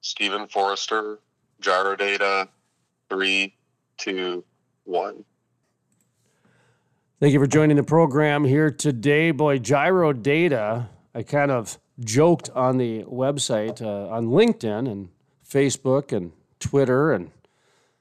Stephen Forrester, Gyrodata, three, two, one. Thank you for joining the program here today. Boy, Gyrodata, I kind of joked on the website, uh, on LinkedIn and Facebook and Twitter and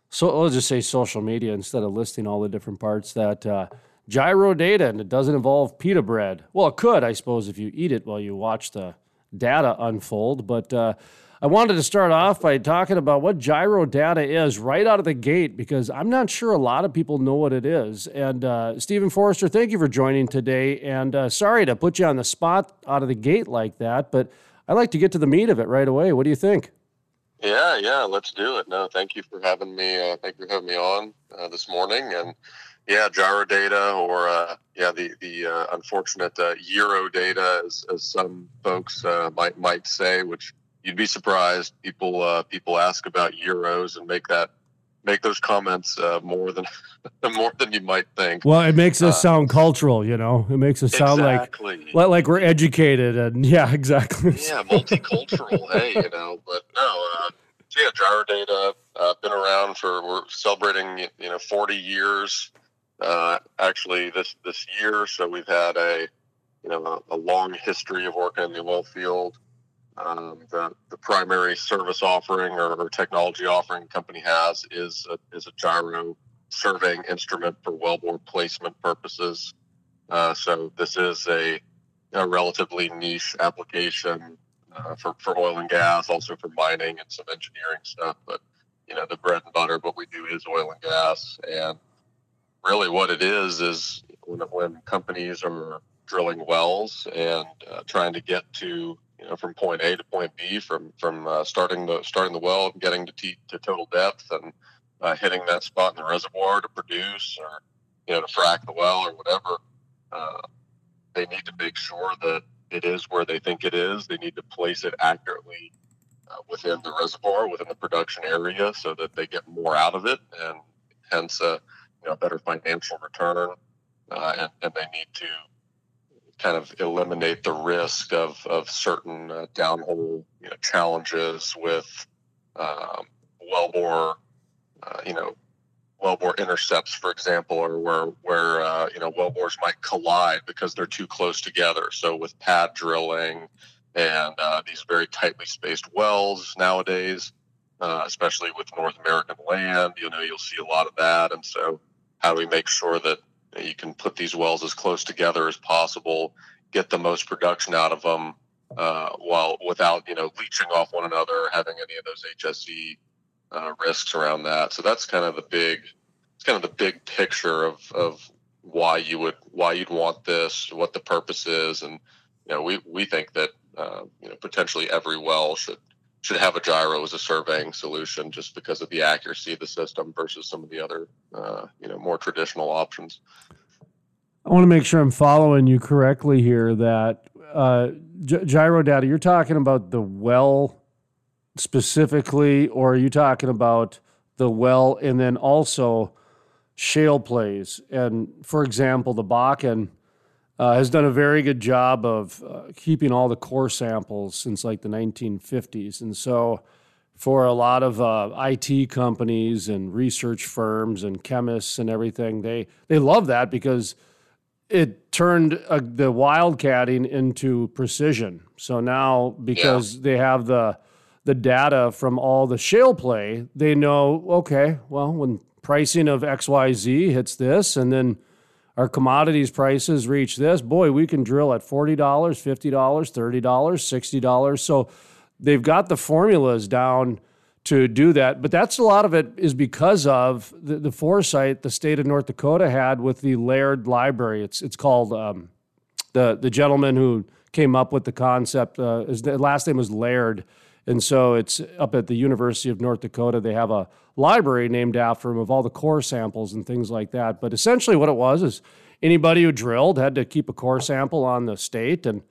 so let's just say social media instead of listing all the different parts that uh, Gyrodata and it doesn't involve pita bread. Well, it could, I suppose, if you eat it while you watch the data unfold. But uh, I wanted to start off by talking about what Gyrodata is right out of the gate because I'm not sure a lot of people know what it is. And uh, Stephen Forrester, thank you for joining today. And uh, sorry to put you on the spot out of the gate like that, but I'd like to get to the meat of it right away. What do you think? Yeah, yeah, let's do it. No, thank you for having me. Uh, thank you for having me on uh, this morning. And yeah, Gyrodata, or uh, yeah, the the uh, unfortunate uh, Euro data, as, as some folks uh, might might say, which you'd be surprised. People people ask about euros and make that make those comments more than more than you might think. Well, it makes us sound cultural, you know. It makes us sound exactly. like like we're educated, and yeah, exactly. Yeah, multicultural. hey, you know, but no so yeah, Gyrodata uh, been around for we're celebrating you know 40 years uh, actually this this year. So we've had a you know a, a long history of working in the oil field. Um, the the primary service offering or, or, technology offering company has is a, is a gyro surveying instrument for wellbore placement purposes. Uh, so this is a, a relatively niche application uh, for, for oil and gas, also for mining and some engineering stuff. But, you know, the bread and butter of what we do is oil and gas. And really what it is is when, when companies are drilling wells and uh, trying to get to, you know, from point A to point B, from from uh, starting the starting the well and getting to t- to total depth and uh, hitting that spot in the reservoir to produce or you know to frack the well or whatever, uh, they need to make sure that it is where they think it is. They need to place it accurately uh, within the reservoir, within the production area, so that they get more out of it, and hence a you know, better financial return. Uh, and, and, they need to kind of eliminate the risk of, of certain uh, downhole you know, challenges with um, wellbore, uh, you know, wellbore intercepts, for example, or where where uh, you know wellbores might collide because they're too close together. So with pad drilling and uh, these very tightly spaced wells nowadays, uh, especially with North American land, you know you'll see a lot of that. And so how do we make sure that you can put these wells as close together as possible, get the most production out of them, uh, while without you know leaching off one another, or having any of those HSE uh, risks around that. So that's kind of the big, it's kind of the big picture of, of why you would, why you'd want this, what the purpose is. And, you know, we, we think that, uh, you know, potentially every well should, should have a gyro as a surveying solution just because of the accuracy of the system versus some of the other, uh, you know, more traditional options. I want to make sure I'm following you correctly here that uh, Gyrodata, you're talking about the well specifically, or are you talking about the well and then also shale plays? And for example, the Bakken uh, has done a very good job of uh, keeping all the core samples since like the 1950s. And so, for a lot of uh, IT companies and research firms and chemists and everything, they they love that because it turned uh, the wildcatting into precision. So now, because yeah. they have the the data from all the shale play, they know, okay, well, when pricing of XYZ hits this and then our commodities prices reach this, boy, we can drill at $40, $50, $30, $60. So they've got the formulas down to do that. But that's a lot of it is because of the, the foresight the state of North Dakota had with the Laird Library. It's it's called um, the the gentleman who came up with the concept. Uh, his last name was Laird and so it's up at the University of North Dakota. They have a library named after him of all the core samples and things like that. But essentially, what it was is anybody who drilled had to keep a core sample on the state. And,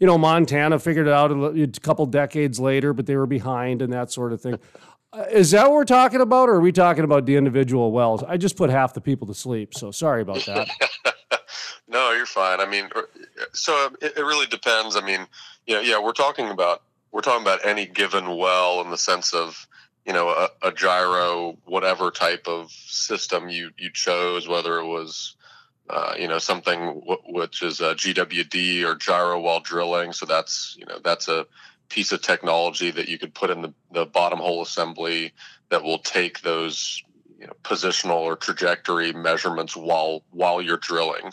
you know, Montana figured it out a couple decades later, but they were behind and that sort of thing. Uh, is that what we're talking about, or are we talking about the individual wells? I just put half the people to sleep, so sorry about that. no, you're fine. I mean, so it, it really depends. I mean, yeah, yeah, we're talking about we're talking about any given well in the sense of you know a, a gyro whatever type of system you you chose whether it was uh, you know something w- which is a GWD or gyro while drilling. So that's you know that's a piece of technology that you could put in the, the bottom hole assembly that will take those you know, positional or trajectory measurements while while you're drilling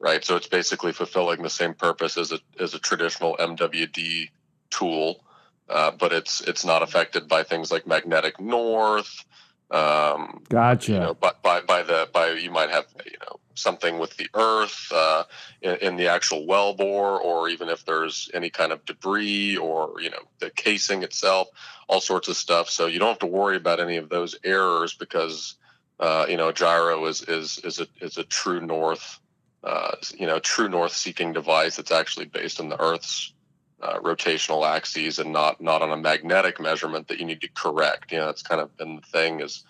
right? So it's basically fulfilling the same purpose as a as a traditional MWD tool uh, but it's it's not affected by things like magnetic north. Um, gotcha. You know, but by by the by, you might have you know something with the earth uh, in, in, the actual well bore, or even if there's any kind of debris or you know the casing itself, all sorts of stuff. So you don't have to worry about any of those errors because uh, you know gyro is is is a is a true north. Uh, you know, true north seeking device that's actually based on the Earth's uh, rotational axes and not not on a magnetic measurement that you need to correct. You know, that's kind of been the thing is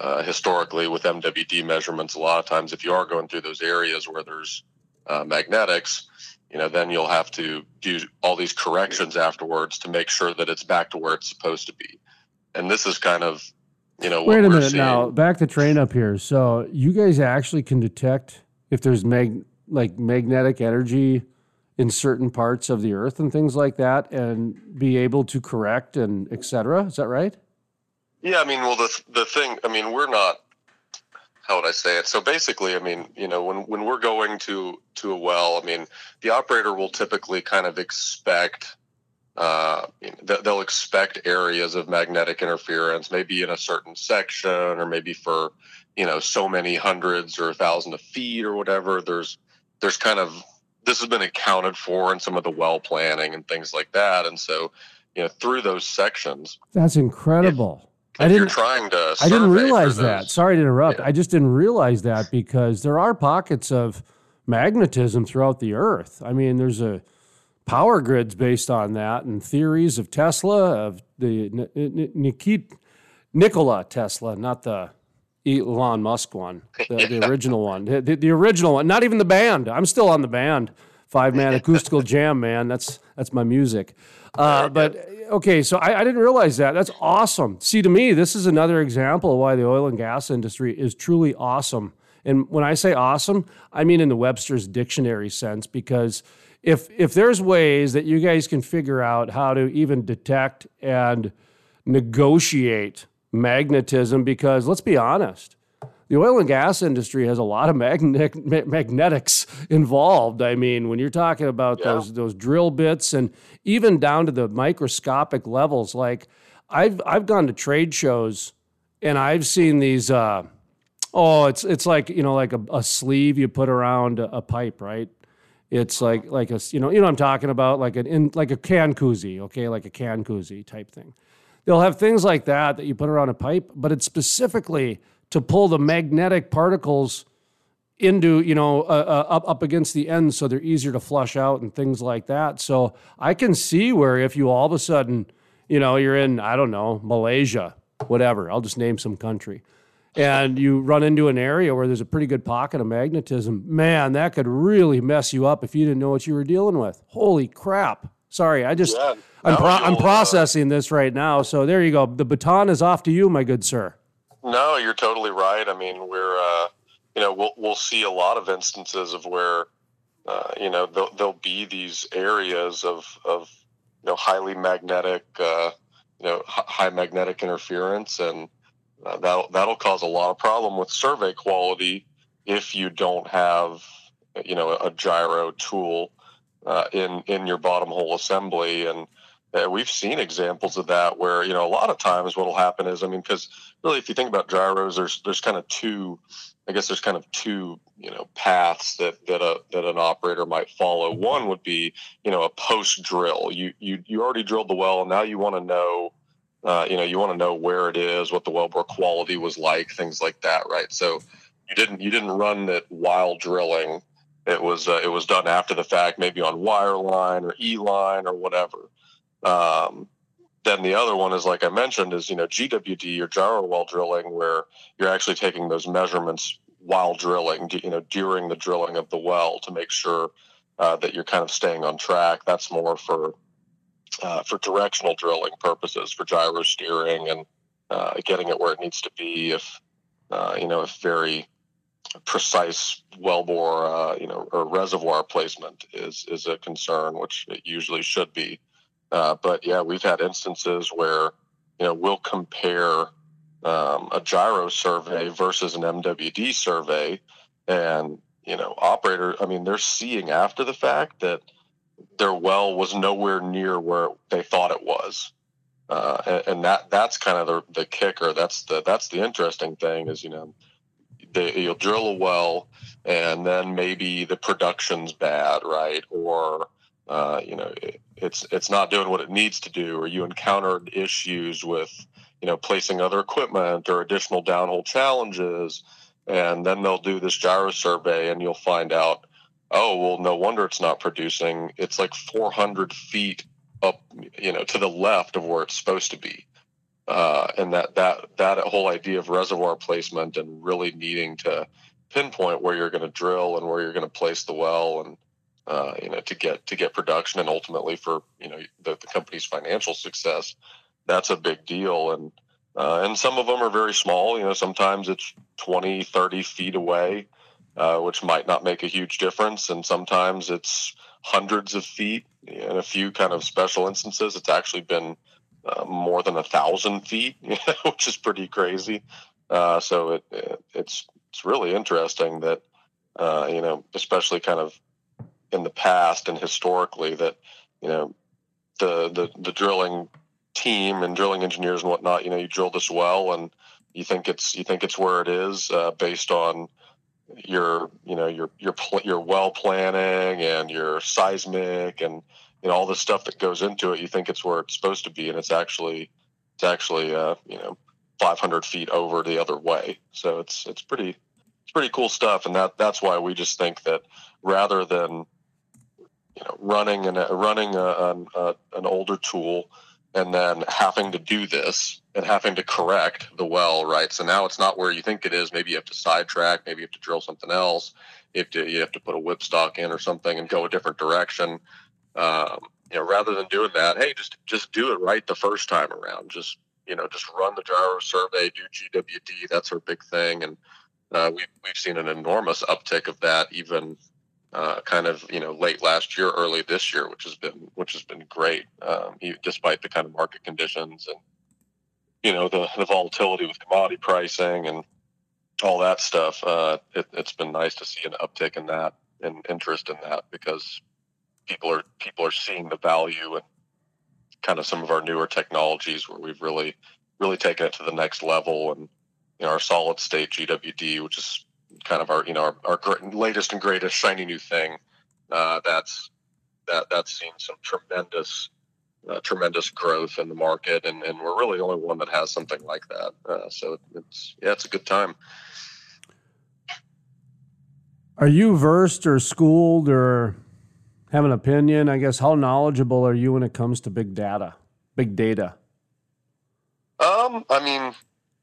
uh, historically with MWD measurements. A lot of times, if you are going through those areas where there's uh, magnetics, you know, then you'll have to do all these corrections afterwards to make sure that it's back to where it's supposed to be. And this is kind of, you know, wait a minute seeing. now. Back the train up here. So you guys actually can detect if there's mag like magnetic energy in certain parts of the earth and things like that and be able to correct and etc is that right? Yeah i mean well the the thing i mean we're not how would i say it? So basically i mean you know when when we're going to to a well i mean the operator will typically kind of expect uh, they'll expect areas of magnetic interference, maybe in a certain section, or maybe for you know so many hundreds or thousands of feet or whatever. There's there's kind of this has been accounted for in some of the well planning and things like that. And so, you know, through those sections, that's incredible. If, if I didn't trying to. I didn't realize that. Sorry to interrupt. Yeah. I just didn't realize that because there are pockets of magnetism throughout the Earth. I mean, there's a power grids based on that, and theories of Tesla of the Nikit Nikola Tesla, not the Elon Musk one, the, the original one, the, the, original one. Not even the band. I'm still on the band. Five man acoustical jam, man. That's that's my music. Uh, but okay, so I, I, didn't realize that. That's awesome. See, to me, this is another example of why the oil and gas industry is truly awesome. And when I say awesome, I mean in the Webster's dictionary sense, because if if there's ways that you guys can figure out how to even detect and negotiate magnetism because let's be honest, the oil and gas industry has a lot of magnetic, magnetics involved. I mean, when you're talking about yeah. those those drill bits and even down to the microscopic levels, like I've I've gone to trade shows and I've seen these. Uh, oh, it's it's like you know like a, a sleeve you put around a, a, pipe, right? It's like like a you know you know I'm talking about like an in like a can koozie, okay, like a can koozie type thing. They'll have things like that that you put around a pipe, but it's specifically to pull the magnetic particles into you know uh, uh, up up against the end so they're easier to flush out and things like that. So i can see where if you all of a sudden you know you're in i don't know malaysia whatever i'll just name some country and you run into an area where there's a pretty good pocket of magnetism man that could really mess you up if you didn't know what you were dealing with. Holy crap sorry i just yeah. I'm, pro- I'm processing this right now. So there you go. The baton is off to you, my good sir. No, you're totally right. I mean, we're, uh, you know, we'll, we'll see a lot of instances of where, uh, you know, there'll, there'll, be these areas of, of, you know, highly magnetic, uh, you know, high magnetic interference. And uh, that'll, that'll cause a lot of problem with survey quality if you don't have, you know, a gyro tool uh, in, in your bottom hole assembly. And, uh, we've seen examples of that where you know a lot of times what will happen is I mean because really if you think about gyros there's there's kind of two I guess there's kind of two you know paths that that a that an operator might follow. One would be you know a post drill. You you you already drilled the well and now you want to know uh, you know you want to know where it is, what the wellbore quality was like, things like that, right? So you didn't you didn't run it while drilling. It was uh, it was done after the fact, maybe on wireline or E line or whatever. Um, then the other one is like I mentioned is you know GWD or gyro while drilling where you're actually taking those measurements while drilling you know during the drilling of the well to make sure uh, that you're kind of staying on track. That's more for uh, for directional drilling purposes, for gyro steering and uh, getting it where it needs to be. If uh, you know, if very precise wellbore, uh, you know, or reservoir placement is is a concern, which it usually should be. Uh, but yeah, we've had instances where you know we'll compare um, a gyro survey versus an MWD survey, and you know, operator. I mean, they're seeing after the fact that their well was nowhere near where they thought it was. Uh, and, and, that that's kind of the, the kicker. That's the that's the interesting thing is you know you'll drill a well and then maybe the production's bad, right? Or uh, you know it, it's it's not doing what it needs to do, or you encountered issues with you know placing other equipment or additional downhole challenges, and then they'll do this gyro survey, and you'll find out, oh well, no wonder it's not producing. It's like 400 feet up, you know, to the left of where it's supposed to be uh, and that that that whole idea of reservoir placement and really needing to pinpoint where you're going to drill and where you're going to place the well and uh, you know to get to get production and ultimately for you know the, the company's financial success that's a big deal. And uh, and some of them are very small you know sometimes it's 20 30 feet away uh, which might not make a huge difference. And sometimes it's hundreds of feet in a few kind of special instances. It's actually been uh, more than a thousand feet, which is pretty crazy. Uh, so it, it, it's it's really interesting that uh, you know, especially kind of in the past and historically, that you know the the the drilling team and drilling engineers and whatnot. You know, you drill this well and you think it's you think it's where it is uh, based on your you know your your your well planning and your seismic and you know all the stuff that goes into it you think it's where it's supposed to be and it's actually it's actually uh, you know 500 feet over the other way. So it's it's pretty it's pretty cool stuff and that that's why we just think that rather than you know running and running a, a, an older tool and then having to do this and having to correct the well right? So now it's not where you think it is. Maybe you have to sidetrack maybe you have to drill something else. To you have to put a whipstock in or something and go a different direction um, you know, rather than doing that, hey, just just do it right the first time around. Just you know, just run the gyro survey, do GWD. That's our big thing, and uh, we've we've seen an enormous uptick of that, even uh, kind of you know late last year, early this year, which has been which has been great, um, despite the kind of market conditions and you know the the volatility with commodity pricing and all that stuff. Uh, it, has been nice to see an uptick in that and interest in that because people are people are seeing the value and kind of some of our newer technologies where we've really really taken it to the next level and you know our solid state GWD, which is kind of our you know our, our latest and greatest shiny new thing. Uh, that's that that's seen some tremendous uh, tremendous growth in the market, and, and we're really the only one that has something like that. Uh, so it's yeah, it's a good time. Are you versed or schooled or have an opinion? I guess how knowledgeable are you when it comes to big data, big data? Um, I mean,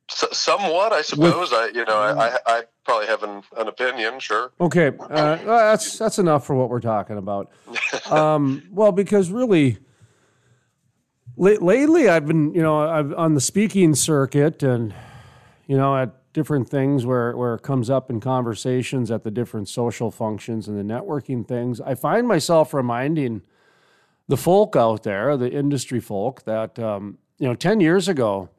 somewhat, I suppose. With, I, you know, I, I, probably have an, an opinion. Sure. Okay, uh, well, that's that's enough for what we're talking about. um, well, because really, lately I've been, you know, I've on the speaking circuit, and you know, at different things where, where it comes up in conversations at the different social functions and the networking things, I find myself reminding the folk out there, the industry folk, that um, you know, ten years ago,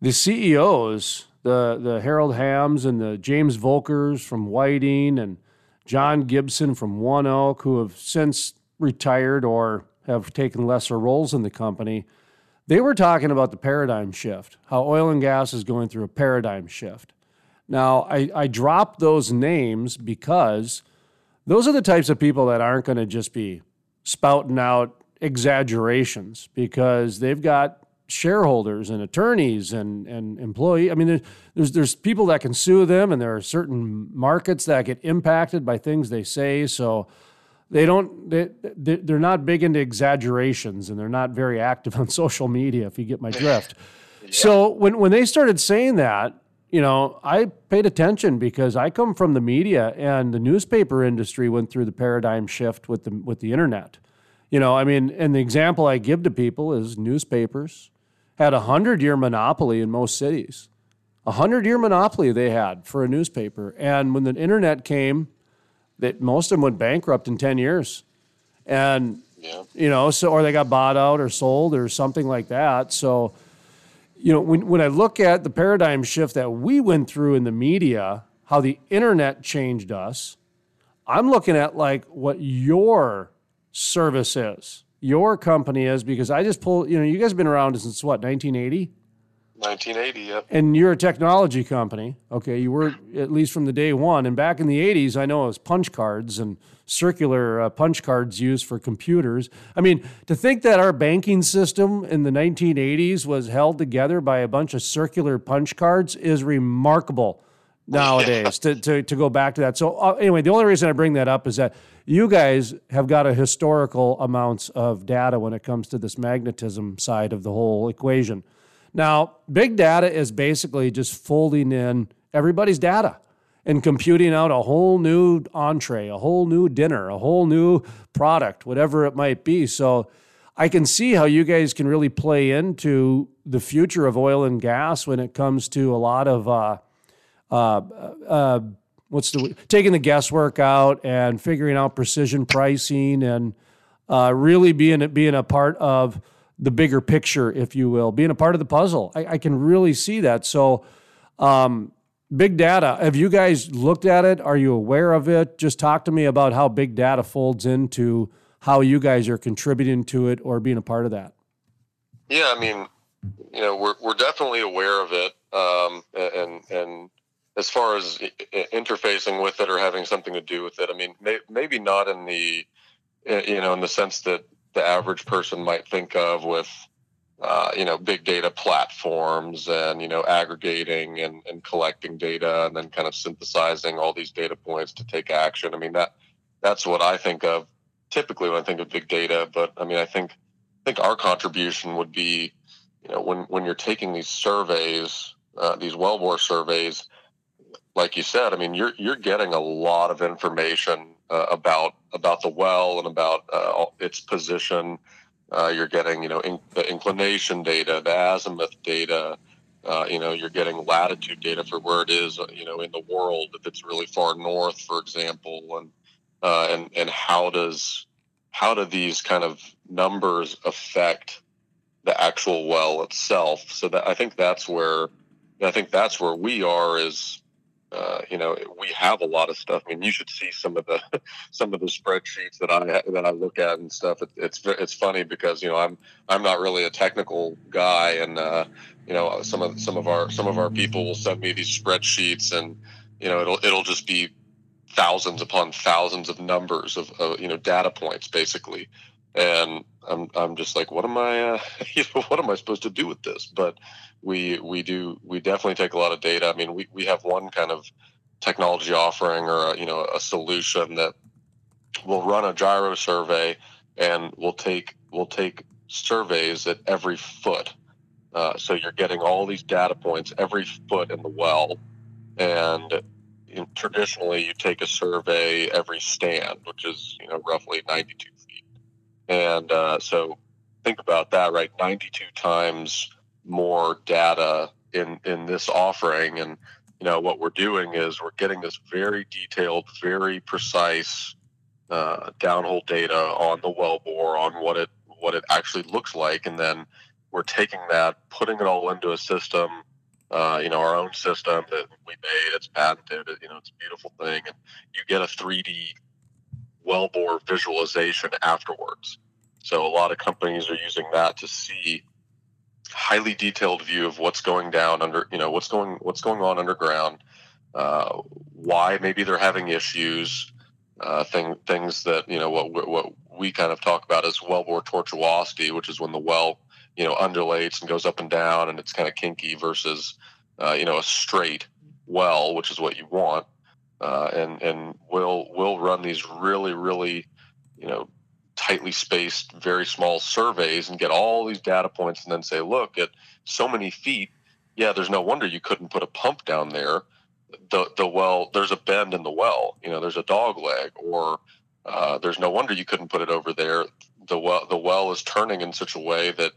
the CEOs, the the Harold Hamms and the James Volkers from Whiting and John Gibson from ONEOK, who have since retired or have taken lesser roles in the company, they were talking about the paradigm shift, how oil and gas is going through a paradigm shift. Now, I, I dropped those names because those are the types of people that aren't going to just be spouting out exaggerations because they've got shareholders and attorneys and, and employee. I mean, there's, there's people that can sue them, and there are certain markets that get impacted by things they say. So they don't they, they're not big into exaggerations and they're not very active on social media if you get my drift yeah. so when, when they started saying that you know i paid attention because i come from the media and the newspaper industry went through the paradigm shift with the with the internet You know, I mean, and the example I give to people is newspapers had a hundred year monopoly in most cities. A hundred year monopoly they had for a newspaper. And when the internet came, that most of them went bankrupt in 10 years. And, yeah. you know, so, or they got bought out or sold or something like that. So, you know, when, when I look at the paradigm shift that we went through in the media, how the internet changed us, I'm looking at like what your service is, your company is, because I just pull, you know, you guys have been around since what, 1980? 1980, yep. And you're a technology company. Okay. You were at least from the day one. And back in the 80s, I know it was punch cards and circular uh, punch cards used for computers. I mean, to think that our banking system in the 1980s was held together by a bunch of circular punch cards is remarkable nowadays to, to, to go back to that. So, uh, anyway, the only reason I bring that up is that you guys have got a historical amounts of data when it comes to this magnetism side of the whole equation. Now, big data is basically just folding in everybody's data and computing out a whole new entree, a whole new dinner, a whole new product, whatever it might be. So I can see how you guys can really play into the future of oil and gas when it comes to a lot of uh, uh, uh, what's the taking the guesswork out and figuring out precision pricing and uh, really being being a part of the bigger picture, if you will, being a part of the puzzle. I, I can really see that. So, um, big data. Have you guys looked at it? Are you aware of it? Just talk to me about how big data folds into how you guys are contributing to it or being a part of that. Yeah, I mean, you know, we're we're definitely aware of it, um, and and as far as interfacing with it or having something to do with it, I mean, may, maybe not in the you know in the sense that the average person might think of with uh, you know big data platforms and you know aggregating and, and collecting data and then kind of synthesizing all these data points to take action. I mean that that's what i think of typically when i think of big data but i mean i think i think our contribution would be you know when when you're taking these surveys uh, these wellbore surveys like you said i mean you're you're getting a lot of information uh, about about the well and about uh, its position. Uh, you're getting, you know, in, the inclination data, the azimuth data. Uh, you know, you're getting latitude data for where it is, you know, in the world. If it's really far north, for example, and uh, and and how does how do these kind of numbers affect the actual well itself? So that I think that's where I think that's where we are is uh, you know, we have a lot of stuff. I mean, you should see some of the some of the spreadsheets that I that I look at and stuff. It, it's it's funny because you know I'm I'm not really a technical guy, and uh, you know some of some of our some of our people will send me these spreadsheets, and you know it'll it'll just be thousands upon thousands of numbers of, of you know data points basically, and I'm I'm just like, what am I uh, you know what am I supposed to do with this? But we we do we definitely take a lot of data. I mean, we, we have one kind of technology offering or a, you know a solution that will run a gyro survey and we'll take we'll take surveys at every foot. Uh, so you're getting all these data points every foot in the well, and in, traditionally you take a survey every stand, which is you know roughly 92 feet. And uh, so think about that, right? 92 times more data in in this offering. And you know what we're doing is we're getting this very detailed very precise uh, downhole data on the wellbore on what it what it actually looks like. And then we're taking that putting it all into a system uh, you know our own system that we made. It's patented. You know it's a beautiful thing. And you get a 3d wellbore visualization afterwards. So a lot of companies are using that to see highly detailed view of what's going down under you know what's going what's going on underground uh, why maybe they're having issues uh, thing, things that you know what what we kind of talk about as wellbore tortuosity which is when the well you know undulates and goes up and down and it's kind of kinky versus uh, you know a straight well which is what you want uh, and and we'll we'll run these really really you know tightly spaced, very small surveys and get all these data points and then say, look, at so many feet, yeah, there's no wonder you couldn't put a pump down there. The the well, there's a bend in the well. You know, there's a dog leg, or uh, there's no wonder you couldn't put it over there. the well the well is turning in such a way that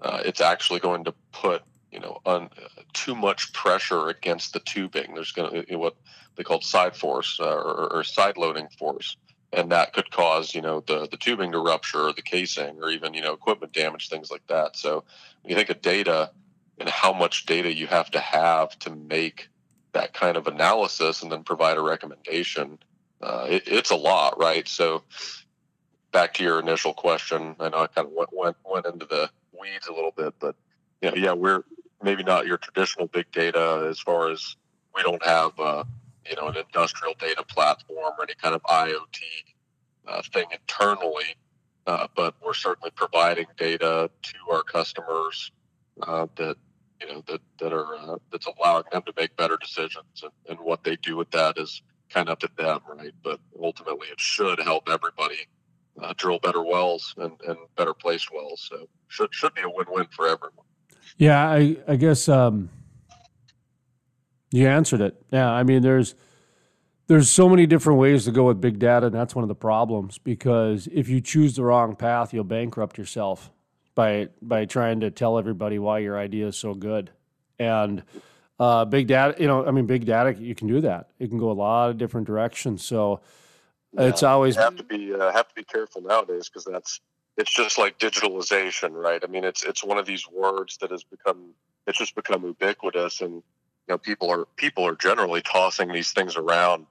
uh, it's actually going to put you know on uh, too much pressure against the tubing. There's going to you what they call side force uh, or, or, side loading force, and that could cause you know the the tubing to rupture, or the casing, or even you know equipment damage, things like that. So when you think of data and how much data you have to have to make that kind of analysis and then provide a recommendation, uh, it, it's a lot, right? So back to your initial question, I know I kind of went went, went into the weeds a little bit, but you know, yeah, we're maybe not your traditional big data as far as we don't have uh, you know an industrial data platform or any kind of IoT uh, thing internally, uh, but we're certainly providing data to our customers uh, that you know that that are uh, that's allowing them to make better decisions, and, and what they do with that is kind of up to them, right? But ultimately, it should help everybody uh, drill better wells and, and better placed wells. So should should be a win win for everyone. Yeah, I I guess um, you answered it. Yeah, I mean there's there's so many different ways to go with big data, and that's one of the problems because if you choose the wrong path, you'll bankrupt yourself by by trying to tell everybody why your idea is so good. And uh, big data, you know, I mean, big data, you can do that. It can go a lot of different directions. So yeah, it's always have to be uh, have to be careful nowadays because that's it's just like digitalization, right? I mean, it's it's one of these words that has become it's just become ubiquitous, and you know, people are people are generally tossing these things around.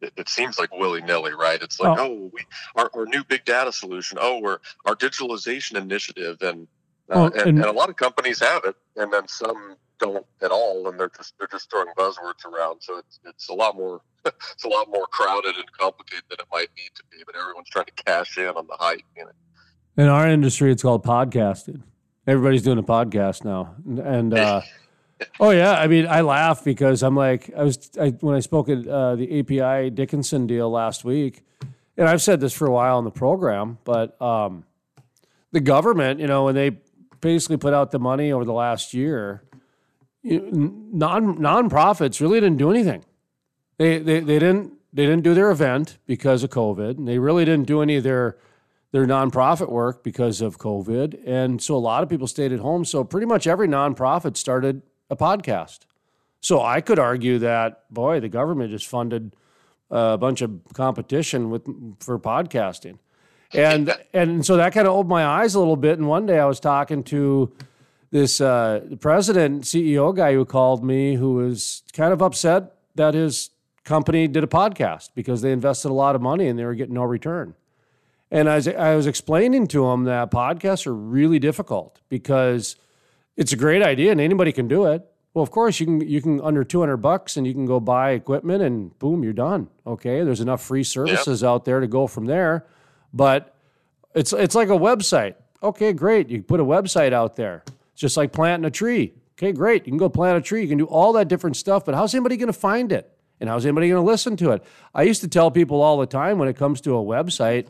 It, it seems like willy nilly, right? It's like, oh, oh we, our, our new big data solution. Oh, we're our digitalization initiative, and, uh, and, and, and a lot of companies have it, and then some don't at all, and they're just they're just throwing buzzwords around. So it's it's a lot more it's a lot more crowded and complicated than it might need to be. But everyone's trying to cash in on the hype. You know? In our industry, it's called podcasting. Everybody's doing a podcast now, and uh, oh yeah, I mean, I laugh because I'm like, I was I, when I spoke at uh, the API Dickinson deal last week, and I've said this for a while in the program, but um, the government, you know, when they basically put out the money over the last year, you know, non nonprofits really didn't do anything. They, they they didn't they didn't do their event because of COVID, and they really didn't do any of their their nonprofit work because of COVID. And so a lot of people stayed at home. So pretty much every nonprofit started a podcast. So I could argue that, boy, the government just funded a bunch of competition with for podcasting. And and so that kind of opened my eyes a little bit. And one day I was talking to this uh, president, CEO guy who called me, who was kind of upset that his company did a podcast because they invested a lot of money and they were getting no return. And I was, I was explaining to him that podcasts are really difficult because it's a great idea and anybody can do it. Well, of course you can you can under 200 bucks and you can go buy equipment and boom, you're done. Okay? There's enough free services yep. out there to go from there. But it's it's like a website. Okay, great. You put a website out there. It's just like planting a tree. Okay, great. You can go plant a tree. You can do all that different stuff, but how's anybody going to find it? And how's anybody going to listen to it? I used to tell people all the time when it comes to a website,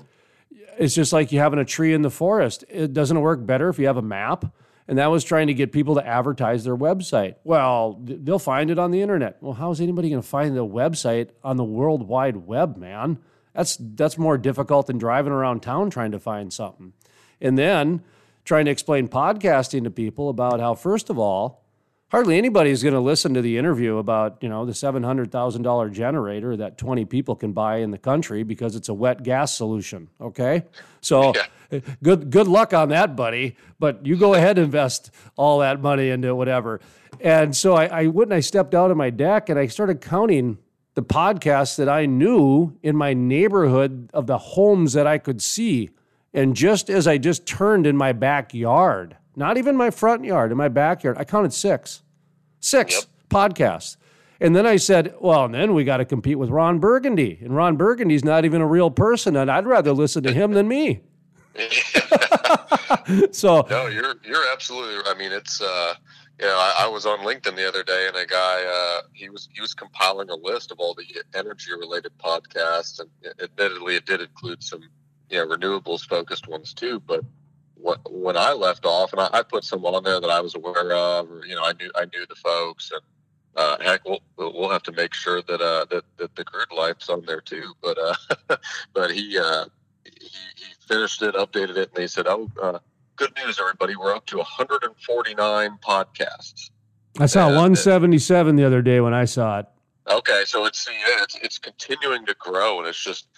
it's just like you having a tree in the forest. It doesn't work better if you have a map. And that was trying to get people to advertise their website. Well, they'll find it on the internet. Well, how is anybody going to find the website on the World Wide Web, man? That's that's more difficult than driving around town trying to find something. And then trying to explain podcasting to people about how first of all, hardly anybody is going to listen to the interview about you know the seven hundred thousand dollar generator that twenty people can buy in the country because it's a wet gas solution. Okay, so yeah. good good luck on that, buddy. But you go ahead and invest all that money into whatever. And so I, I went and I stepped out of my deck and I started counting the podcasts that I knew in my neighborhood of the homes that I could see. And just as I just turned in my backyard, not even my front yard, in my backyard, I counted six. Six yep. podcasts. And then I said, well, and then we got to compete with Ron Burgundy. And Ron Burgundy's not even a real person, and I'd rather listen to him than me. so no, you're you're absolutely. I mean, it's uh, you know, I, I, was on LinkedIn the other day, and a guy uh, he was he was compiling a list of all the energy related podcasts, and admittedly, it did include some you know renewables focused ones too. But when I left off, and I, I, put some on there that I was aware of, or you know, I knew I knew the folks, and uh, heck, we'll we'll have to make sure that uh, that that the crude life's on there too. But uh, but he uh, he, he finished it, updated it, and he said, "Oh, uh, good news, everybody! We're up to 149 podcasts." I saw 177 the other day when I saw it. Okay, so it's yeah, it's it's continuing to grow, and it's just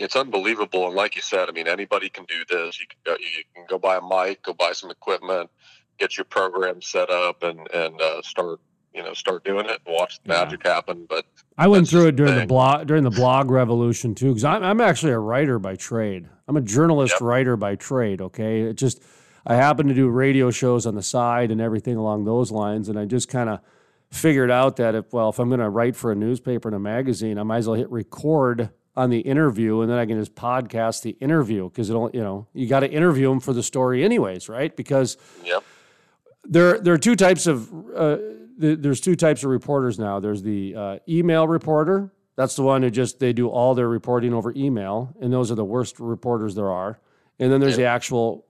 it's unbelievable. And like you said, I mean, anybody can do this. You can go, you can go buy a mic, go buy some equipment, get your program set up, and and uh, start you know start doing it and watch the yeah. magic happen. But I went through it during the, the blog during the blog revolution too, because I'm I'm actually a writer by trade. I'm a journalist yep. writer by trade. Okay, it just I happen to do radio shows on the side and everything along those lines, and I just kind of figured out that if well if I'm going to write for a newspaper and a magazine, I might as well hit record on the interview and then I can just podcast the interview because it'll you know you got to interview them for the story anyways, right? Because yep. there there are two types of uh, there's two types of reporters now. There's the uh, email reporter. That's the one who just they do all their reporting over email, and those are the worst reporters there are. And then there's the actual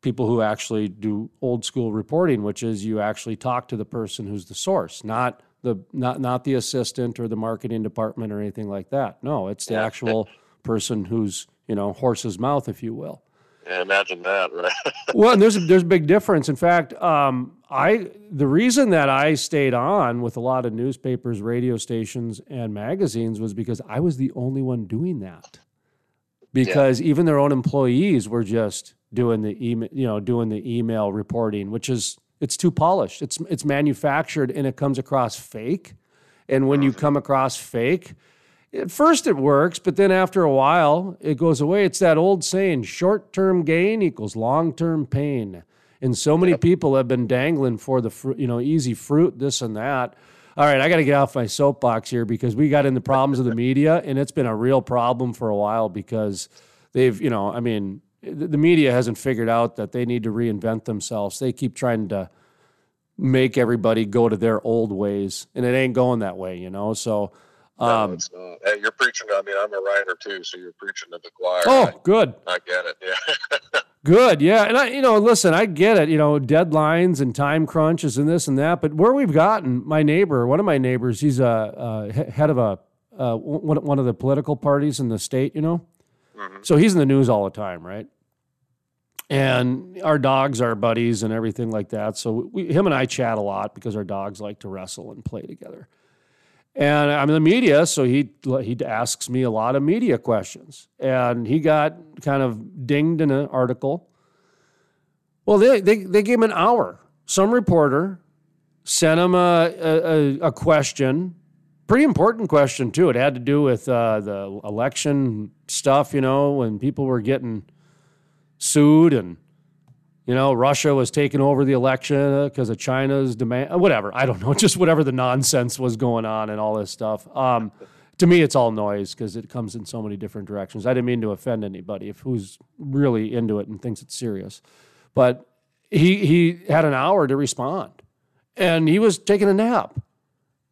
people who actually do old school reporting, which is you actually talk to the person who's the source, not the not not the assistant or the marketing department or anything like that. No, it's the yeah. actual person who's you know horse's mouth, if you will. Yeah, imagine that, right? well, and there's a, there's a big difference. In fact, um, I the reason that I stayed on with a lot of newspapers, radio stations, and magazines was because I was the only one doing that. Because yeah. even their own employees were just doing the email, you know, doing the email reporting, which is it's too polished. It's it's manufactured and it comes across fake. And when you come across fake, at first it works, but then after a while it goes away. It's that old saying, short-term gain equals long-term pain. And so many people have been dangling for the fr- you know easy fruit, this and that. All right, I got to get off my soapbox here because we got into problems of the media, and it's been a real problem for a while because they've, you know, I mean, the media hasn't figured out that they need to reinvent themselves. They keep trying to make everybody go to their old ways, and it ain't going that way, you know. So, um, no, it's not. Hey, you're preaching. I mean, I'm a writer too, so you're preaching to the choir. Oh, I, good. I get it. Yeah. good. Yeah, and I, you know, listen, I get it. You know, deadlines and time crunches and this and that. But where we've gotten, my neighbor, one of my neighbors, he's a, a head of a uh, one, one of the political parties in the state. You know. Mm-hmm. So he's in the news all the time, right? And our dogs are buddies and everything like that. So we, him and I chat a lot because our dogs like to wrestle and play together. And I'm in the media, so he he asks me a lot of media questions. And he got kind of dinged in an article. Well, they they, they gave him an hour. Some reporter sent him a, a, a question pretty important question too. It had to do with uh, the election stuff, you know, when people were getting sued and you know Russia was taking over the election because of China's demand, uh, whatever. I don't know, just whatever the nonsense was going on and all this stuff. Um, to me, it's all noise because it comes in so many different directions. I didn't mean to offend anybody if who's really into it and thinks it's serious, but he he had an hour to respond, and he was taking a nap.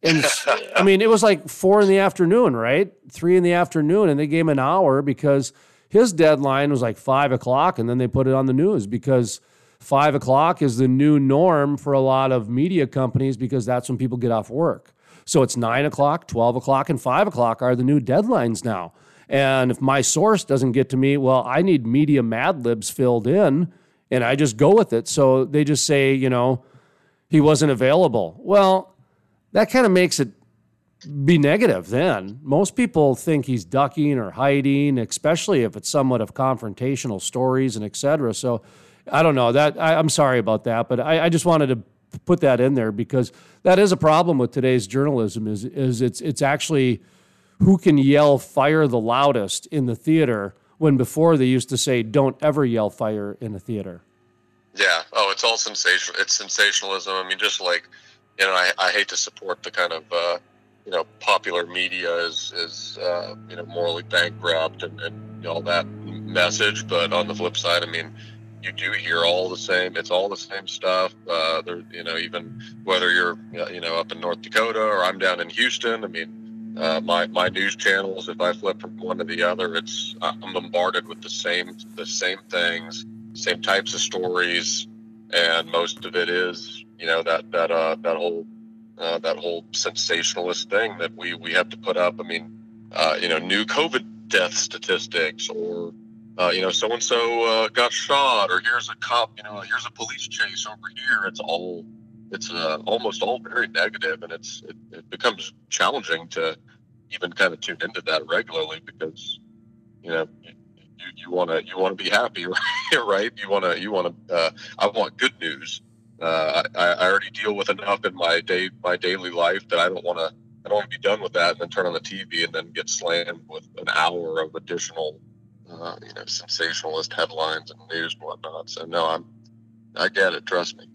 And I mean, it was like four in the afternoon, right? Three in the afternoon, and they gave him an hour because his deadline was like five o'clock, and then they put it on the news because five o'clock is the new norm for a lot of media companies because that's when people get off work. So it's nine o'clock, 12 o'clock, and five o'clock are the new deadlines now. And if my source doesn't get to me, well, I need media mad libs filled in, and I just go with it. So they just say, you know, he wasn't available. Well, that kind of makes it be negative then. Most people think he's ducking or hiding, especially if it's somewhat of confrontational stories and etc. So I don't know that I, am sorry about that, but I, I, just wanted to put that in there because that is a problem with today's journalism is is it's it's actually who can yell fire the loudest in the theater when before they used to say don't ever yell fire in a theater. Yeah. Oh, it's all sensational. It's sensationalism. I mean, just like you know, I, I hate to support the kind of uh, you know popular media is is uh, you know morally bankrupt and, and all that message, but on the flip side, I mean, you do hear all the same. It's all the same stuff. Uh, there, you know, even whether you're you know up in North Dakota or I'm down in Houston. I mean, uh, my my news channels. If I flip from one to the other, it's I'm bombarded with the same the same things, same types of stories, and most of it is you know that that uh, that whole uh, that whole sensationalist thing that we we have to put up. I mean, uh, you know, new COVID death statistics or uh, you know, so and so got shot, or here's a cop, you know, here's a police chase over here. It's all, it's uh, almost all very negative, and it's it, it becomes challenging to even kind of tune into that regularly because, you know, you want to you want to be happy, right? You want to you want to. Uh, I want good news. Uh, I, I already deal with enough in my day my daily life that I don't want to I don't want to be done with that and then turn on the TV and then get slammed with an hour of additional uh, you know sensationalist headlines and news and whatnot. So no, I'm I get it. Trust me.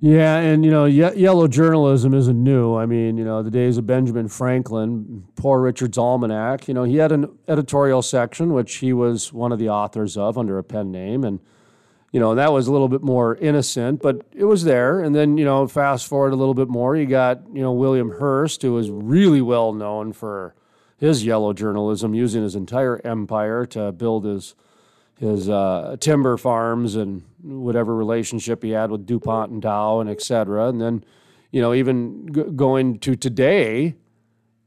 Yeah, and you know, ye- yellow journalism isn't new. I mean, you know, the days of Benjamin Franklin, Poor Richard's Almanac. You know, he had an editorial section which he was one of the authors of under a pen name, and you know, that was a little bit more innocent, but it was there. And then, you know, fast forward a little bit more, you got you know William Hearst, who was really well known for his yellow journalism, using his entire empire to build his his uh, timber farms and whatever relationship he had with DuPont and Dow and et cetera. And then, you know, even g- going to today,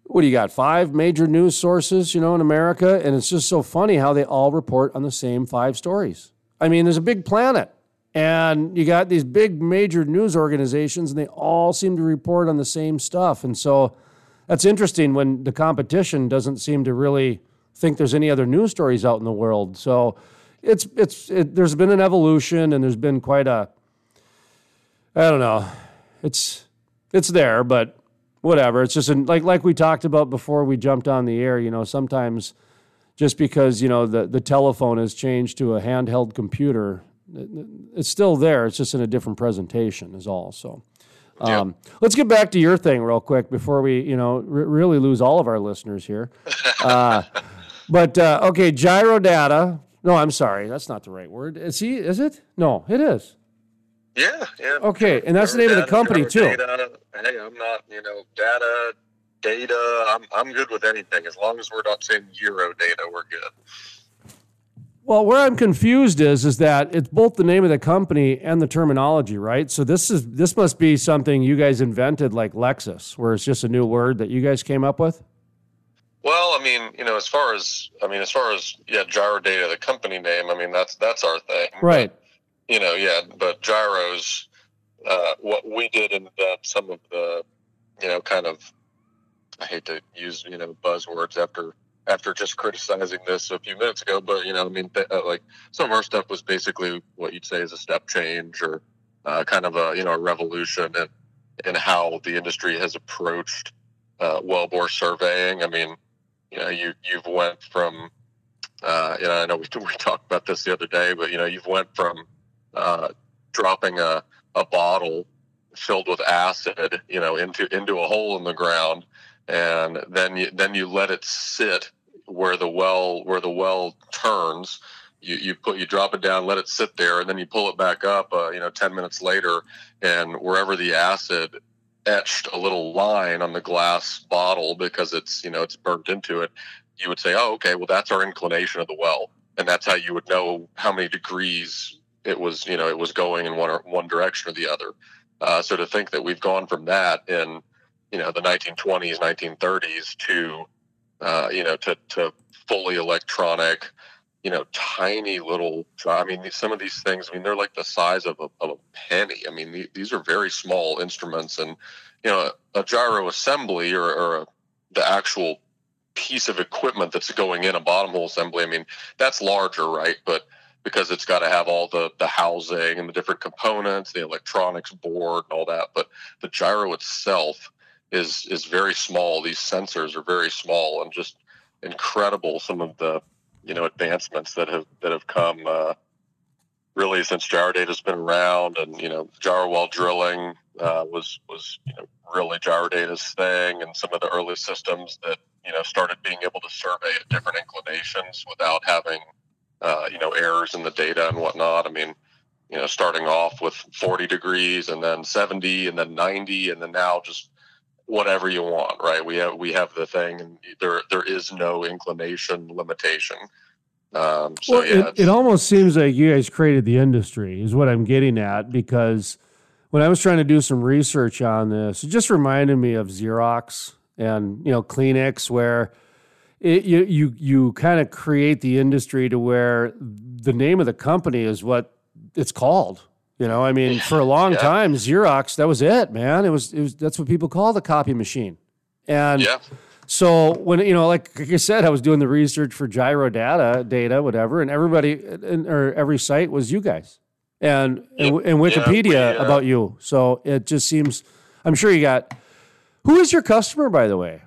what do you got? Five major news sources, you know, in America. And it's just so funny how they all report on the same five stories. I mean, there's a big planet. And you got these big major news organizations, and they all seem to report on the same stuff. And so that's interesting when the competition doesn't seem to really think there's any other news stories out in the world. So it's it's it, there's been an evolution and there's been quite a I don't know. It's it's there, but whatever. It's just an, like like we talked about before we jumped on the air. You know, sometimes just because you know the the telephone has changed to a handheld computer, it's still there. It's just in a different presentation, is all. So. Um, Let's get back to your thing real quick before we, you know, r- really lose all of our listeners here. Uh, but uh, okay, Gyrodata no, I'm sorry. That's not the right word. Is he? Is it? No, it is. Yeah, yeah. Okay, and that's the name of the company too. Data. Hey, I'm not, you know, data, data. I'm I'm good with anything as long as we're not saying Euro data. We're good. Well, where I'm confused is is that it's both the name of the company and the terminology, right? So this is this must be something you guys invented, like Lexus, where it's just a new word that you guys came up with. Well, I mean, you know, as far as I mean, as far as yeah, Gyrodata, the company name. I mean, that's that's our thing, right? But, you know, yeah, but Gyros, uh, what we did invent some of the, you know, kind of, I hate to use you know buzzwords after after just criticizing this a few minutes ago, but you know, I mean, th- uh, like some of our stuff was basically what you'd say is a step change or uh, kind of a you know a revolution in in how the industry has approached uh, wellbore surveying. I mean you know you you've went from uh, you know I know we we talked about this the other day, but you know you've went from uh, dropping a a bottle filled with acid, you know, into into a hole in the ground, and then you then you let it sit where the well where the well turns. You, you put you drop it down, let it sit there, and then you pull it back up. Uh, you know, ten minutes later, and wherever the acid etched a little line on the glass bottle because it's you know it's burnt into it you would say oh okay well that's our inclination of the well and that's how you would know how many degrees it was you know it was going in one one direction or the other uh, so to think that we've gone from that in you know the 1920s 1930s to uh, you know to, to fully electronic you know, tiny little. I mean, some of these things. I mean, they're like the size of a, of a penny. I mean, these are very small instruments, and you know, a gyro assembly or, or a, the actual piece of equipment that's going in a bottom hole assembly. I mean, that's larger, right? But because it's got to have all the the housing and the different components, the electronics board, and all that. But the gyro itself is is very small. These sensors are very small and just incredible. Some of the you know advancements that have that have come uh, really since Gyrodata's been around, and you know gyro while drilling uh, was was you know really Gyrodata's thing, and some of the early systems that you know started being able to survey at different inclinations without having uh, you know errors in the data and whatnot. I mean, you know, starting off with 40 degrees and then 70 and then 90 and then now just whatever you want, right? We have we have the thing, and there there is no inclination limitation. Um, so well, yeah, it, it almost seems like you guys created the industry, is what I'm getting at. Because when I was trying to do some research on this, it just reminded me of Xerox and you know Kleenex, where it, you you you kind of create the industry to where the name of the company is what it's called. You know, I mean, for a long yeah. time, Xerox that was it, man. It was it was that's what people call the copy machine, and. Yeah. So when you know, like, like I said, I was doing the research for Gyrodata, data, whatever, and everybody or every site was you guys, and and, and Wikipedia yeah, we, uh, about you. So it just seems. I'm sure you got. Who is your customer, by the way?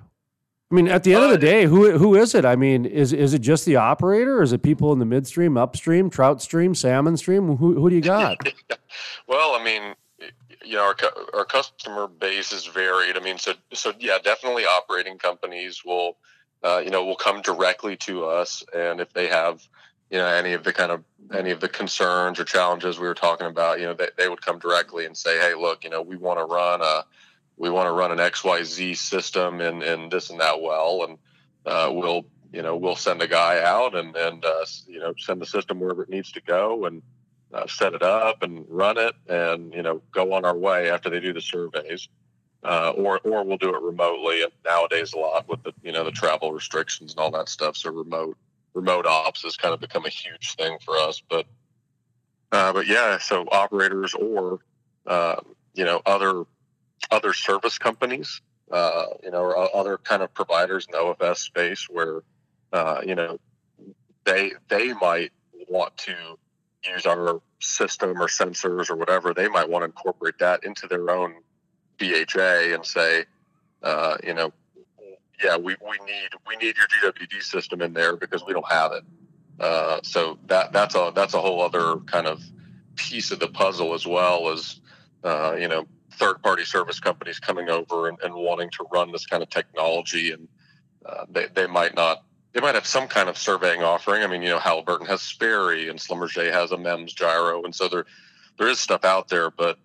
I mean, at the end uh, of the day, who who is it? I mean, is is it just the operator, or is it people in the midstream, upstream, trout stream, salmon stream? Who who do you got? well, I mean, you know, our our customer base is varied. I mean, so so yeah, definitely operating companies will, uh, you know, will come directly to us, and if they have, you know, any of the kind of any of the concerns or challenges we were talking about, you know, they, they would come directly and say, hey, look, you know, we want to run a we want to run an XYZ system in, in this and that well. And uh, we'll, you know, we'll send a guy out and, and uh, you know, send the system wherever it needs to go and uh, set it up and run it and, you know, go on our way after they do the surveys. Uh, or, or we'll do it remotely. And nowadays, a lot with the, you know, the travel restrictions and all that stuff. So remote, remote ops has kind of become a huge thing for us. But, uh, but yeah, so operators or, uh, you know, other other service companies, uh, you know, or other kind of providers in the OFS space where, uh, you know, they they might want to use our system or sensors or whatever. They might want to incorporate that into their own BHA and say, uh, you know, yeah, we, we need we need your GWD system in there because we don't have it. Uh, so that that's a that's a whole other kind of piece of the puzzle as well as uh, you know third party service companies coming over and, and, wanting to run this kind of technology and uh, they, they might not they might have some kind of surveying offering. I mean, you know, Halliburton has Sperry and Schlumberger has a MEMS gyro, and so there there is stuff out there, but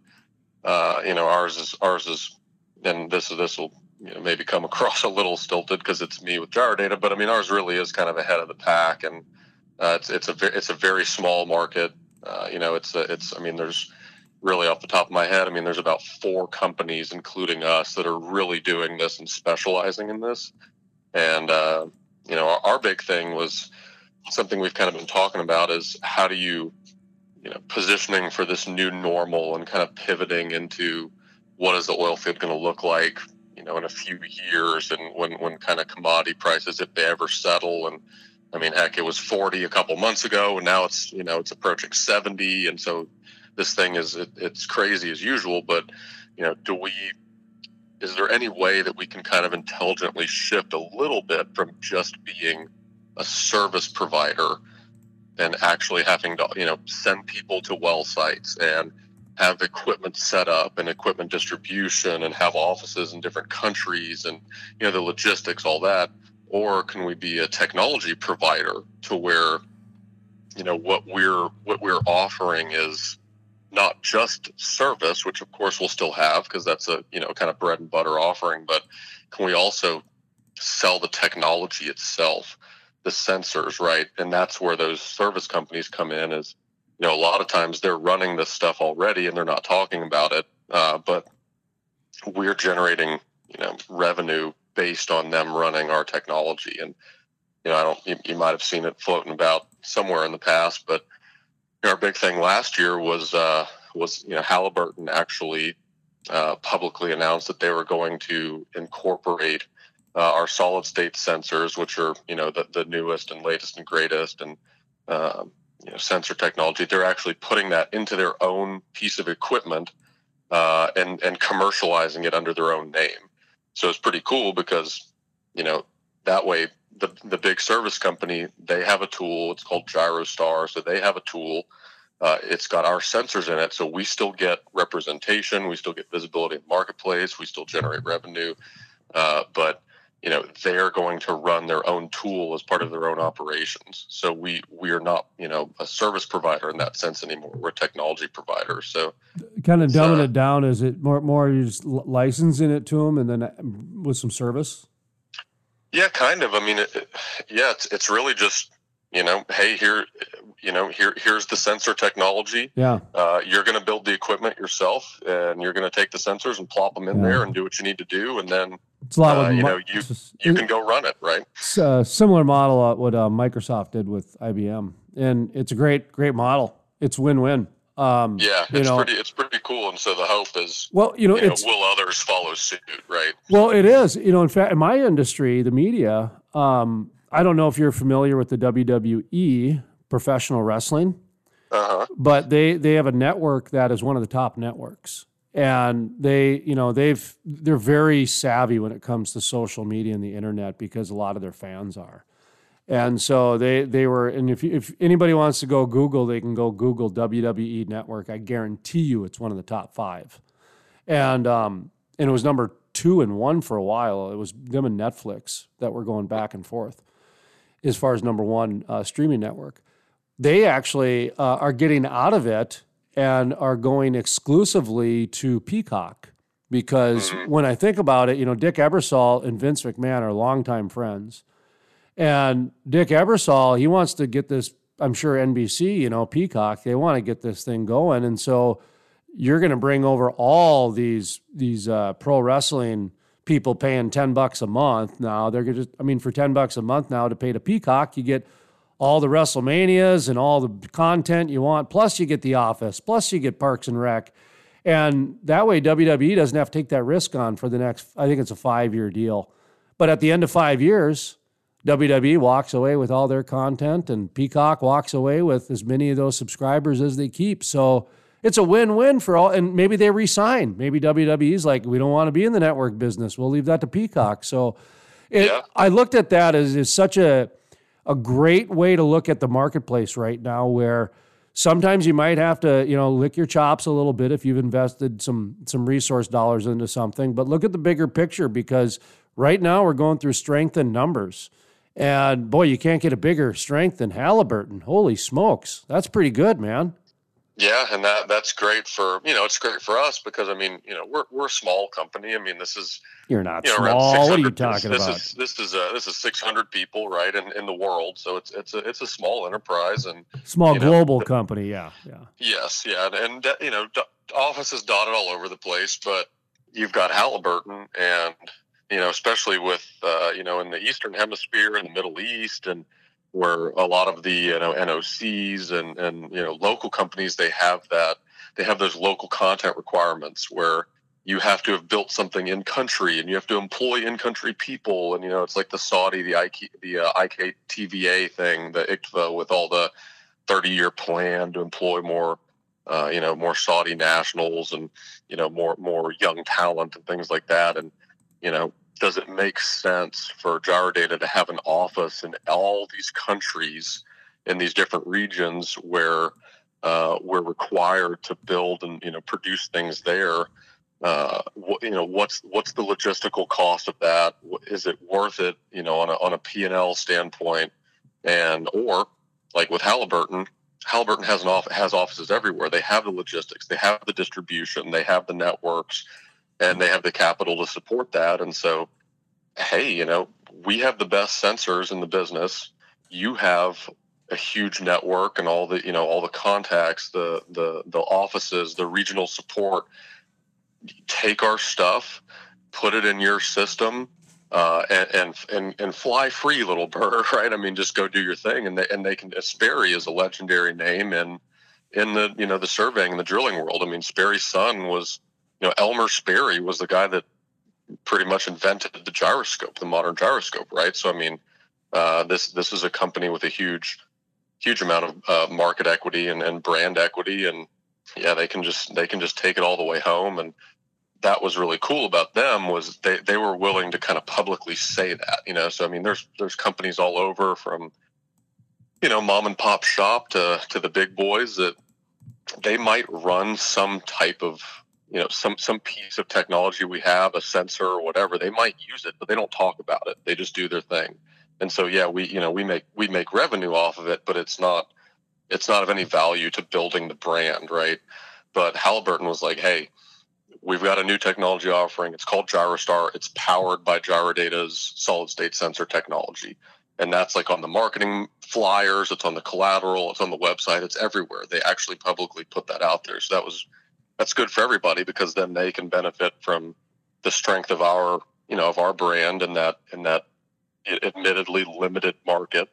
uh, you know, ours is ours is, and this this will you know maybe come across a little stilted because it's me with Gyrodata, but I mean, ours really is kind of ahead of the pack, and uh, it's it's a it's a very small market. Uh, you know, it's a, it's I mean, there's really off the top of my head, I mean, there's about four companies, including us, that are really doing this and specializing in this. And, uh, you know, our, our, big thing was something we've kind of been talking about is how do you, you know, positioning for this new normal and kind of pivoting into what is the oil field going to look like, you know, in a few years and when, when kind of commodity prices, if they ever settle. And I mean, heck, it was 40 a couple months ago and now it's, you know, it's approaching 70. And so, this thing is it, it's crazy as usual but you know do we is there any way that we can kind of intelligently shift a little bit from just being a service provider and actually having to you know send people to well sites and have equipment set up and equipment distribution and have offices in different countries and you know the logistics all that? Or can we be a technology provider to where you know what we're what we're offering is not just service, which of course we'll still have because that's a you know kind of bread and butter offering, but can we also sell the technology itself, the sensors, right? And that's where those service companies come in. Is you know a lot of times they're running this stuff already and they're not talking about it, uh, but we're generating you know revenue based on them running our technology and you know i don't you, you might have seen it floating about somewhere in the past but our big thing last year was uh, was you know Halliburton actually uh, publicly announced that they were going to incorporate uh, our solid state sensors, which are you know the, the newest and latest and greatest and um, you know, sensor technology. They're actually putting that into their own piece of equipment uh, and and commercializing it under their own name. So it's pretty cool because you know that way the the big service company they have a tool. It's called GyroStar. So they have a tool. Uh, it's got our sensors in it, so we still get representation. We still get visibility in the marketplace. We still generate revenue. Uh, but you know they're going to run their own tool as part of their own operations. So we we are not you know a service provider in that sense anymore. We're a technology provider. So kind of dumbing uh, it down. Is it more more you just licensing it to them and then uh, with some service? Yeah, kind of. I mean, it, yeah, it's it's really just you know, hey, here, you know, here here's the sensor technology. Yeah. Uh, you're going to build the equipment yourself, and you're going to take the sensors and plop them in Yeah. there and do what you need to do, and then It's a lot Uh, with you know, you- you can go run it, right? It's a similar model uh, what uh, Microsoft did with IBM, and it's a great, great model. It's win-win. Um, Yeah, it's know, pretty it's pretty cool, and so the hope is, well, you know, you know, will others follow suit, right? well, it is. You know, in fact, in my industry, the media. Um, I don't know if you're familiar with the WWE professional wrestling. Uh huh. but they they have a network that is one of the top networks and they you know they've they're very savvy when it comes to social media and the internet because a lot of their fans are and so they they were and if if anybody wants to go google they can go google wwe network i guarantee you it's one of the top five and um and it was number two and one for a while it was them and netflix that were going back and forth as far as number one uh, streaming network they actually uh, are getting out of it and are going exclusively to Peacock. Because when I think about it, you know, Dick Ebersol and Vince McMahon are longtime friends. And Dick Ebersol, he wants to get this, I'm sure NBC, you know, Peacock, they want to get this thing going. And so you're going to bring over all these these uh, pro wrestling people paying 10 bucks a month now. They're going to, I mean, for 10 bucks a month now to pay to Peacock, you get all the WrestleManias and all the content you want. Plus, you get The Office. Plus, you get Parks and Rec. And that way, WWE doesn't have to take that risk on for the next, I think it's a five year deal. But at the end of five years, WWE walks away with all their content, and Peacock walks away with as many of those subscribers as they keep. So it's a win win for all. And maybe they resign. Maybe WWE's like, we don't want to be in the network business. We'll leave that to Peacock. So it, Yeah. I looked at that as, as such a, a great way to look at the marketplace right now where sometimes you might have to you know lick your chops a little bit if you've invested some some resource dollars into something but look at the bigger picture because right now we're going through strength in numbers and boy you can't get a bigger strength than halliburton. Holy smokes. That's pretty good man. Yeah, and that that's great for you know it's great for us because I mean you know we're we're a small company. I mean this is you're not you know small. What are you talking this, about? This is this is uh, this is six hundred people right in, in the world, so it's it's a it's a small enterprise and small you know, global company. Yeah yeah. Yes, yeah, and, and you know offices dotted all over the place, but you've got Halliburton and you know especially with uh, you know in the Eastern Hemisphere and the Middle East and where a lot of the you know NOCs and and you know local companies they have that they have those local content requirements where you have to have built something in country and you have to employ in country people. And you know it's like the Saudi the IK the uh, IKTVA thing the IKTVA with all the 30 year plan to employ more uh, you know more Saudi nationals and you know more more young talent and things like that. And you know does it make sense for Gyrodata to have an office in all these countries in these different regions where uh, we're required to build and you know produce things there? Uh, you know what's what's the logistical cost of that? Is it worth it? You know on a on a P and L standpoint, and or like with Halliburton, Halliburton has an off has offices everywhere. They have the logistics, they have the distribution, they have the networks, and they have the capital to support that. And so, hey, you know, we have the best sensors in the business. You have a huge network and all the you know all the contacts, the the the offices, the regional support. Take our stuff, put it in your system. Uh, and, and and and fly free, little bird, right? I mean, just go do your thing, and they and they can. Sperry is a legendary name in in the you know the surveying and the drilling world. I mean, Sperry's son was you know Elmer Sperry was the guy that pretty much invented the gyroscope, the modern gyroscope, right? So I mean, uh, this this is a company with a huge huge amount of uh, market equity and, and brand equity, and yeah, they can just they can just take it all the way home. And that was really cool about them was they, they were willing to kind of publicly say that you know? So i mean there's there's companies all over from you know mom and pop shop to to the big boys that they might run some type of you know some some piece of technology we have a sensor or whatever they might use it but they don't talk about it they just do their thing and so yeah we you know we make we make revenue off of it but it's not it's not of any value to building the brand right but halliburton was like hey we've got a new technology offering. It's called Gyrostar. It's powered by Gyrodata's solid state sensor technology. and that's like on the marketing flyers, it's on the collateral, it's on the website, it's everywhere. They actually publicly put that out there. So that was that's good for everybody because then they can benefit from the strength of our you know of our brand and that in that admittedly limited market,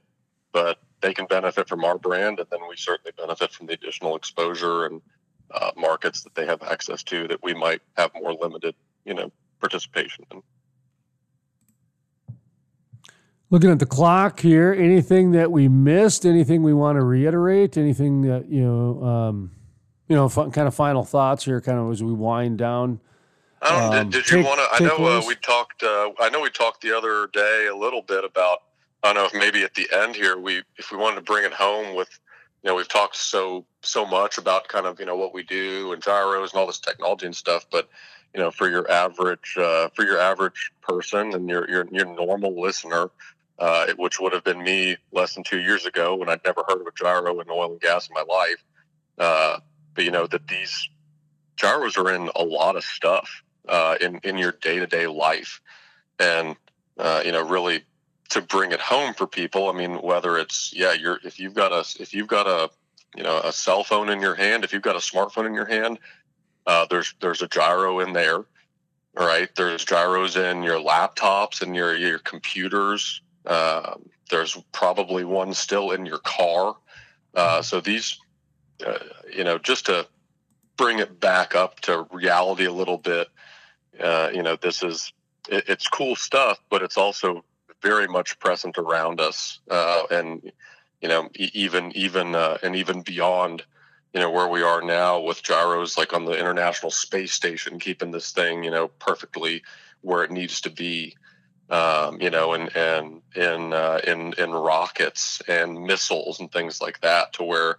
but they can benefit from our brand, and then we certainly benefit from the additional exposure and uh, markets that they have access to that we might have more limited, you know, participation in. Looking at the clock here, anything that we missed? Anything we want to reiterate? Anything that you know, um, you know, kind of final thoughts here, kind of as we wind down. Um, did, did you want to? I know uh, we talked. Uh, I know we talked the other day a little bit about. I don't know if maybe at the end here we, if we wanted to bring it home with, you know, we've talked so so much about kind of you know what we do and gyros and all this technology and stuff, but you know, for your average uh, for your average person and your your your normal listener, uh, which would have been me less than two years ago when I'd never heard of a gyro in oil and gas in my life. Uh, you know that these gyros are in a lot of stuff uh, in in your day to day life, and uh, you know really to bring it home for people. I mean, whether it's yeah, you're if you've got a if you've got a you know a cell phone in your hand, if you've got a smartphone in your hand, uh, there's there's a gyro in there. Right, there's gyros in your laptops and your your computers. Um, there's probably one still in your car. Uh, so these, uh, you know, just to bring it back up to reality a little bit, uh, you know, this is it, it's cool stuff, but it's also very much present around us, uh, and you know, even even uh, and even beyond, you know, where we are now with gyros, like on the International Space Station, keeping this thing, you know, perfectly where it needs to be um, you know, and and in uh, in in rockets and missiles and things like that, to where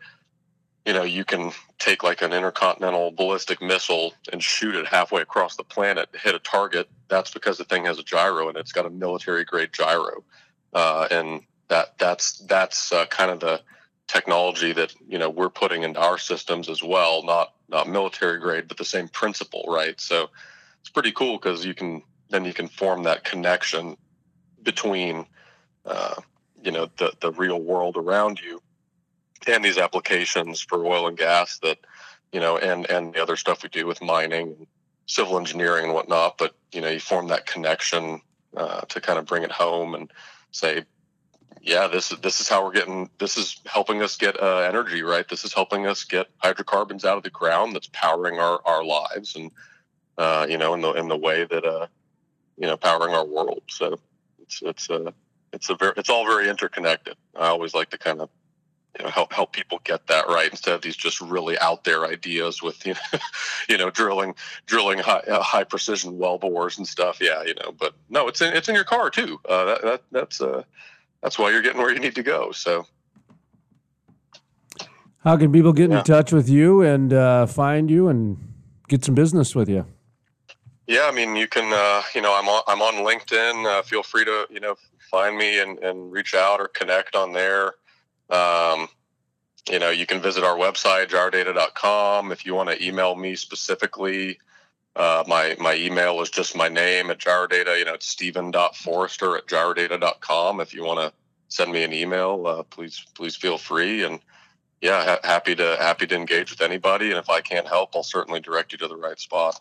you know you can take like an intercontinental ballistic missile and shoot it halfway across the planet, hit a target. That's because the thing has a gyro and it's got a military grade gyro, uh, and that that's that's uh, kind of the technology that you know we're putting into our systems as well. Not not military grade, but the same principle, right? So it's pretty cool because you can then you can form that connection between uh, you know the the real world around you and these applications for oil and gas that you know and and the other stuff we do with mining civil engineering and whatnot but you know you form that connection uh, to kind of bring it home and say yeah this is this is how we're getting this is helping us get uh, energy right this is helping us get hydrocarbons out of the ground that's powering our our lives and uh, you know in the in the way that uh you know powering our world. So it's it's a uh, it's a very it's all very interconnected. I always like to kind of you know help help people get that right instead of these just really out there ideas with you know, you know drilling drilling high, uh, high precision well bores and stuff. Yeah, you know, but no, it's in it's in your car too. Uh, that, that that's uh that's why you're getting where you need to go. So. How can people get yeah. in touch with you and uh, find you and get some business with you? Yeah, I mean, you can, uh, you know, I'm on, I'm on LinkedIn. Uh, feel free to, you know, find me and, and reach out or connect on there. Um, you know, you can visit our website, gyrodata.com. If you want to email me specifically, uh, my, my email is just my name at gyrodata. You know, it's stephen.forrester at gyrodata.com. If you want to send me an email, uh, please, please feel free. And yeah, ha- happy to, happy to engage with anybody. And if I can't help, I'll certainly direct you to the right spot.